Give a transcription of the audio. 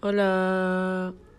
Hola.